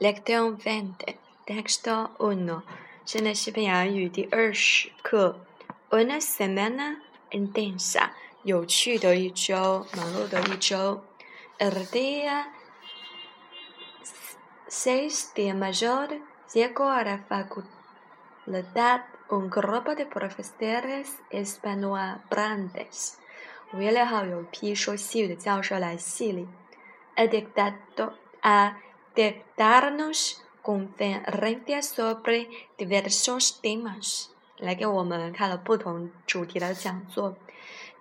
Lección veinte, texto uno. 现在西班牙语第二十课。Una semana intensa，有趣的一周，忙碌的一周。El día seis de mayo llegó a la facultad un grupo de profesores hispanohablantes。五月六号，有一批说西语的教授来系里。A dictado a dictado a darnos conferencias sobre diversos temas.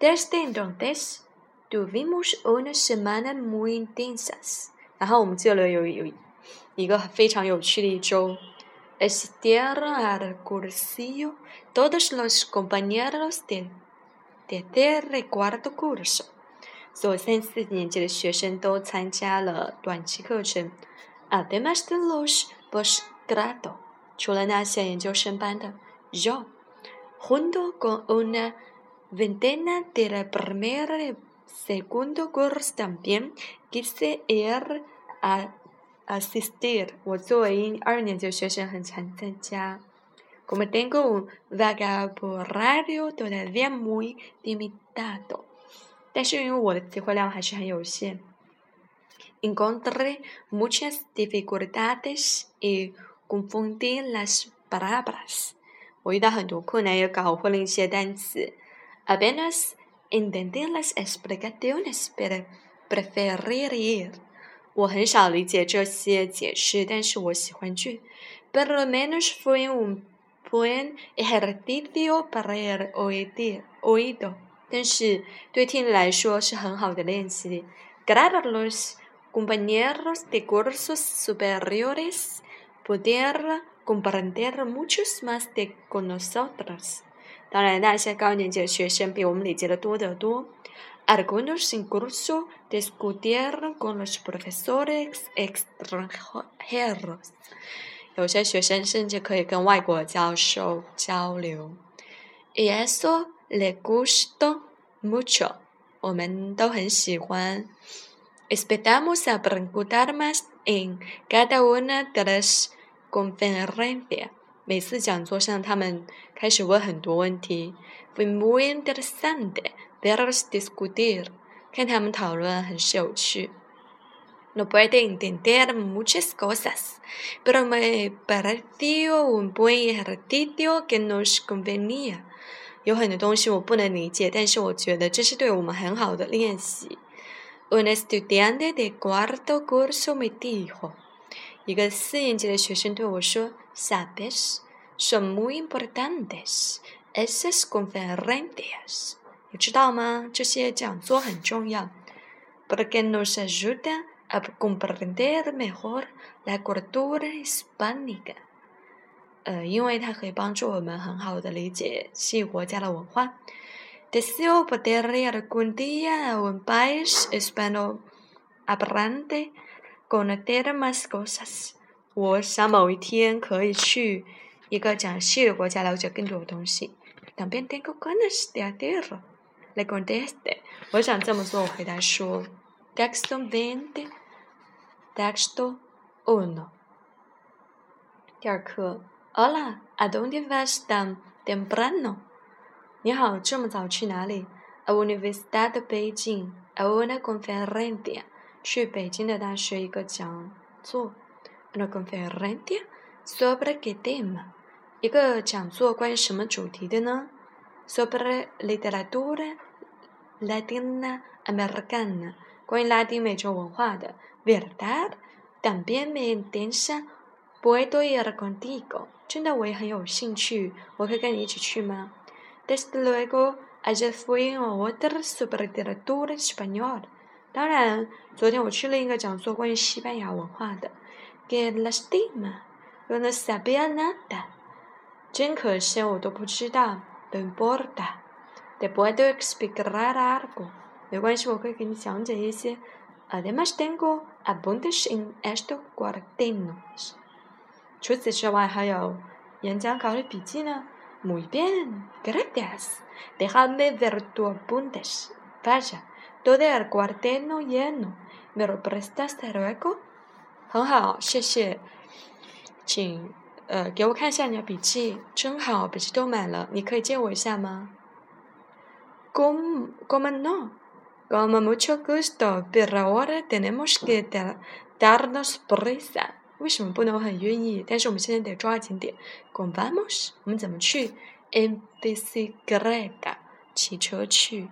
Desde entonces tuvimos unas semanas muy intensas. 然后我们做了有有一个非常有趣的一周。Asistieron al cursillo todos los compañeros de tercer y cuarto curso. 所有三四年级的学生都参加了短期课程。Además de los posgrado，除了那些研究生班的，yo junto con una veintena de la primera y segundo curso también quise ir a asistir。我作为二年级学生很想参加。Como tengo un vocabulario todavía muy limitado。 但是因为我的词汇量还是很有限，encontré muchas dificultades y confundí las palabras。我遇到很多困难，也搞混了一些单词。Apenas entendí las explicaciones, pero preferí ir。我很少理解这些解释，但是我喜欢去。Pero al menos fue un buen ejercicio para el oído。 但是对听力来说是很好的练习。Gracias a los compañeros de cursos superiores poder comprender muchos más de con nosotros。当然，那些高年级的学生比我们理解的多得多。Algunos incluso discutieron con los profesores extranjeros。有些学生甚至可以跟外国教授交流。Y eso le gustó mucho，我们都很喜欢。Esperamos a preguntar más en cada una de las conferencias。每次讲座上，他们开始问很多问题。Fue muy interesante verlos discutir，看他们讨论很是有趣。No puede entender muchas cosas, pero me pareció un buen ejercicio que nos convenía. 有很多东西我不能理解，但是我觉得这是对我们很好的练习。Un estudiante de cuarto curso me dijo，一个四年级的学生对我说：“Sabes，son muy importantes esas conferencias。你知道吗？这些讲座很重要，porque nos ayudan a comprender mejor la cultura hispánica。” 呃，因为它可以帮助我们很好的理解西语国家的文化。Deseo poder ir algún día a un país hispanohablante conocer más cosas。我想某一天可以去一个讲西语国家了解更多的东西。También tengo ganas de hacerlo。Le contesté。我想这么做。我回答说：Texto veinte。Texto uno。第二课。Hola, ¿a dónde vas tan temprano? 你好，这么早去哪里？A Universidad de Beijing, a una conferencia. 去北京的大学一个讲座。Una conferencia sobre qué tema? 一个讲座关于什么主题的呢？Sobre literatura latina americana. 关于拉丁美洲文化的。Verdad? También me interesa puedo ir contigo. 真的我也很有兴趣，我可以跟你一起去吗？Desde luego, ayer fui a otro sobre literatura española。当然，昨天我去了一个讲座关于西班牙文化的。Que lástima, yo no sabía nada。真可惜，我都不知道。No importa, te puedo explicar algo。没关系，我可以给你讲解一些。Además tengo apuntes en estos cuadernos。除此之外，还有演讲稿的笔记呢。Muy bien, gracias. Déjame ver tus apuntes. Vaya, todo el cuaderno lleno. ¿Me lo prestas luego? 很好，谢谢。请呃给我看一下你的笔记，真好，笔记都满了，你可以借我一下吗？¿Cómo cómo no? Con mucho gusto, pero ahora tenemos que darnos prisa. 为什么不能我很愿意？但是我们现在得抓紧点。¿Cómo vamos? 我们怎么去？En bicicleta，骑车去。